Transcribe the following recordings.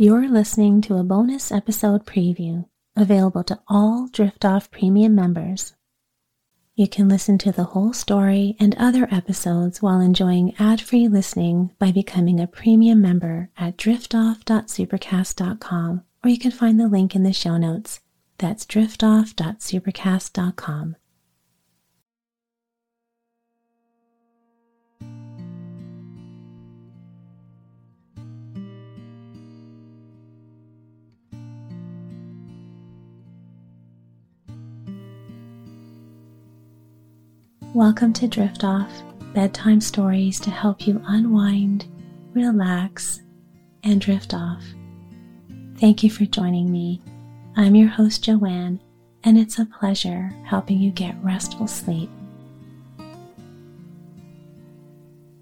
You're listening to a bonus episode preview available to all Drift Off Premium members. You can listen to the whole story and other episodes while enjoying ad free listening by becoming a premium member at driftoff.supercast.com, or you can find the link in the show notes. That's driftoff.supercast.com. Welcome to Drift Off, bedtime stories to help you unwind, relax, and drift off. Thank you for joining me. I'm your host, Joanne, and it's a pleasure helping you get restful sleep.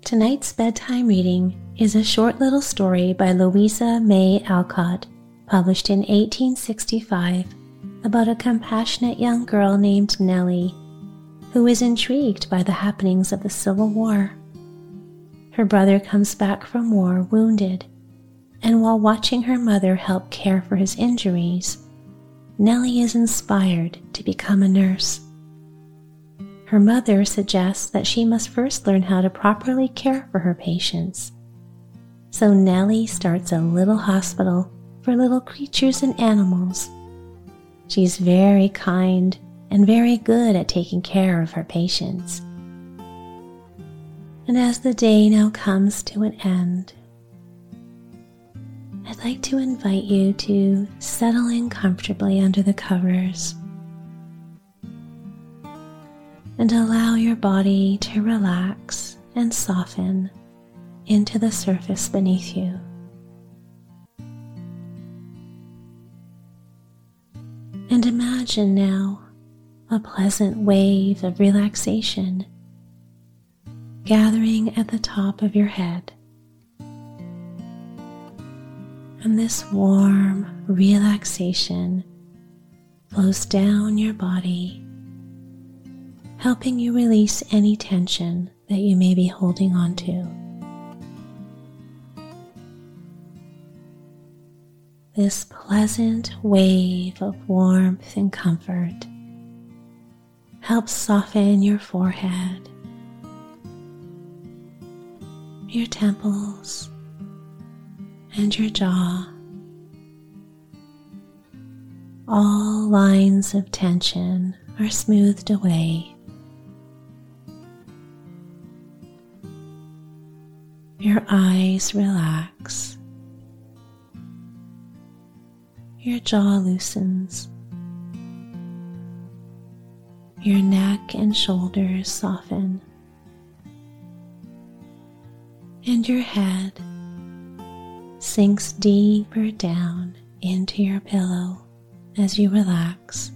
Tonight's bedtime reading is a short little story by Louisa May Alcott, published in 1865, about a compassionate young girl named Nelly who is intrigued by the happenings of the Civil War. Her brother comes back from war wounded, and while watching her mother help care for his injuries, Nelly is inspired to become a nurse. Her mother suggests that she must first learn how to properly care for her patients. So Nelly starts a little hospital for little creatures and animals. She's very kind and very good at taking care of her patients. And as the day now comes to an end, I'd like to invite you to settle in comfortably under the covers and allow your body to relax and soften into the surface beneath you. And imagine now a pleasant wave of relaxation gathering at the top of your head. And this warm relaxation flows down your body, helping you release any tension that you may be holding on to. This pleasant wave of warmth and comfort helps soften your forehead, your temples, and your jaw. All lines of tension are smoothed away. Your eyes relax. Your jaw loosens. Your neck and shoulders soften, and your head sinks deeper down into your pillow as you relax.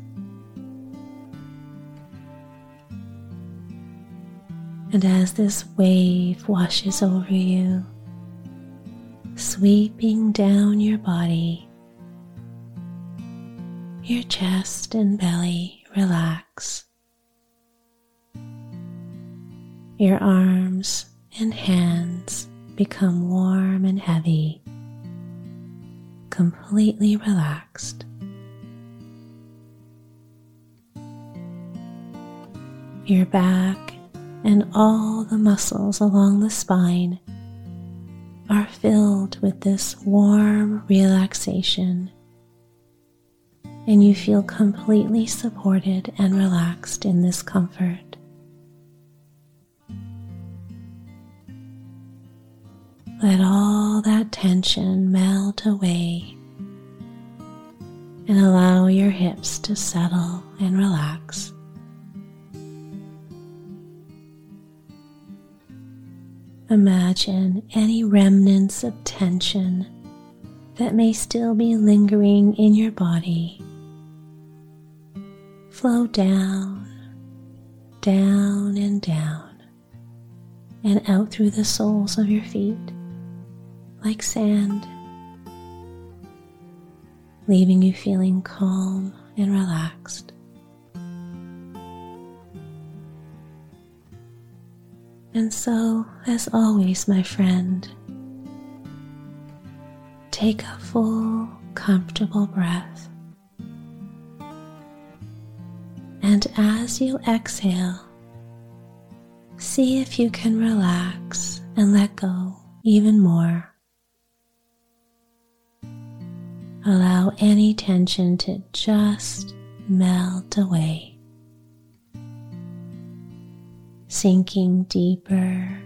And as this wave washes over you, sweeping down your body, your chest and belly relax. Your arms and hands become warm and heavy, completely relaxed. Your back and all the muscles along the spine are filled with this warm relaxation, and you feel completely supported and relaxed in this comfort. Let all that tension melt away and allow your hips to settle and relax. Imagine any remnants of tension that may still be lingering in your body flow down, down, and down, and out through the soles of your feet like sand, leaving you feeling calm and relaxed. And so, as always, my friend, Take a full, comfortable breath. And as you exhale, see if you can relax and let go even more. Allow any tension to just melt away, sinking deeper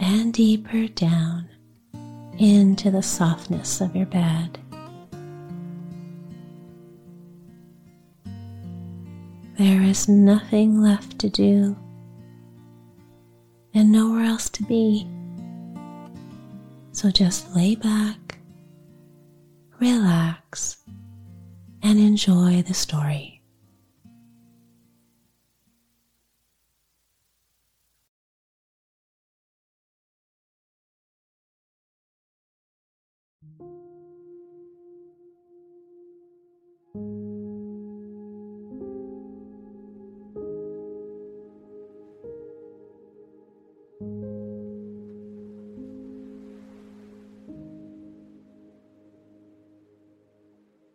and deeper down into the softness of your bed. There is nothing left to do and nowhere else to be. So just lay back relax, and enjoy the story.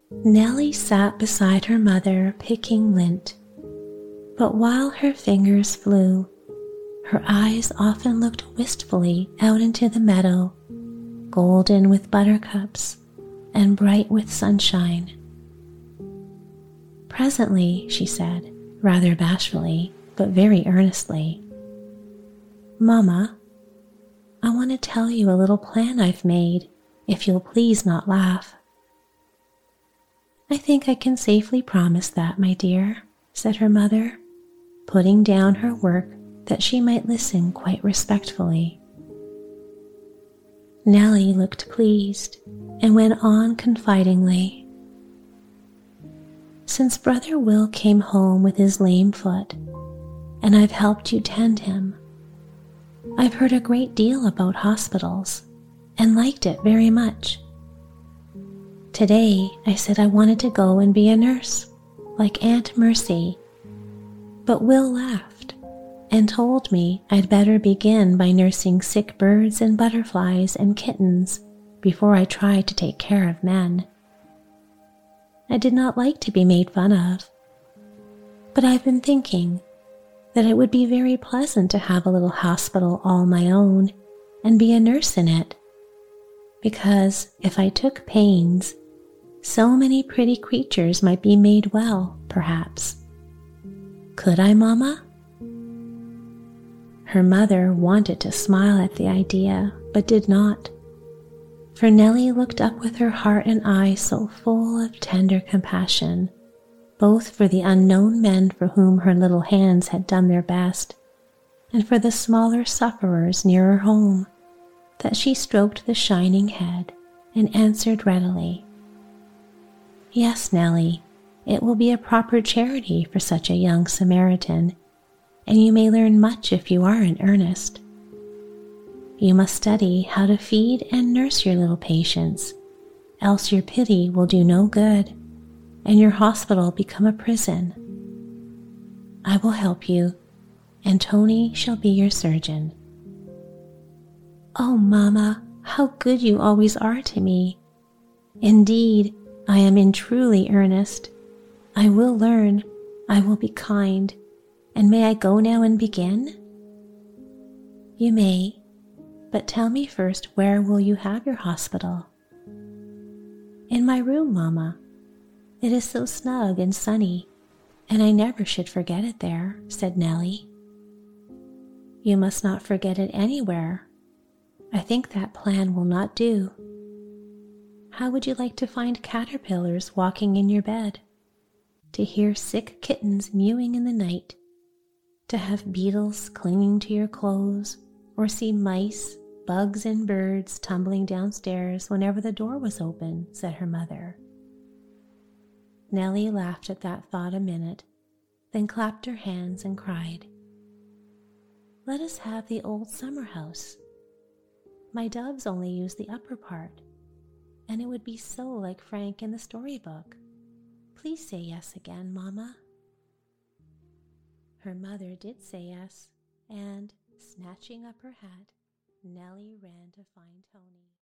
Nelly sat beside her mother picking lint, but while her fingers flew, her eyes often looked wistfully out into the meadow, golden with buttercups and bright with sunshine. Presently, she said, rather bashfully, but very earnestly, Mamma, I want to tell you a little plan I've made, if you'll please not laugh. I think I can safely promise that, my dear, said her mother, putting down her work that she might listen quite respectfully. Nelly looked pleased and went on confidingly. Since Brother Will came home with his lame foot, and I've helped you tend him, I've heard a great deal about hospitals and liked it very much. Today I said I wanted to go and be a nurse, like Aunt Mercy. But Will laughed and told me I'd better begin by nursing sick birds and butterflies and kittens before I tried to take care of men. I did not like to be made fun of, but I've been thinking that it would be very pleasant to have a little hospital all my own and be a nurse in it. Because if I took pains so many pretty creatures might be made well, perhaps. Could I, Mamma? Her mother wanted to smile at the idea, but did not, for Nelly looked up with her heart and eyes so full of tender compassion, both for the unknown men for whom her little hands had done their best, and for the smaller sufferers nearer home, that she stroked the shining head and answered readily. Yes, Nelly, it will be a proper charity for such a young Samaritan, and you may learn much if you are in earnest. You must study how to feed and nurse your little patients, else your pity will do no good, and your hospital become a prison. I will help you, and Tony shall be your surgeon. Oh, Mamma, how good you always are to me. Indeed, I am in truly earnest. I will learn, I will be kind, and may I go now and begin? You may, but tell me first where will you have your hospital? In my room, Mamma. It is so snug and sunny, and I never should forget it there, said Nelly. You must not forget it anywhere. I think that plan will not do. How would you like to find caterpillars walking in your bed? To hear sick kittens mewing in the night? To have beetles clinging to your clothes? Or see mice, bugs, and birds tumbling downstairs whenever the door was open? said her mother. Nelly laughed at that thought a minute, then clapped her hands and cried, Let us have the old summer house. My doves only use the upper part and it would be so like Frank in the storybook. Please say yes again, Mama. Her mother did say yes, and, snatching up her hat, Nelly ran to find Tony.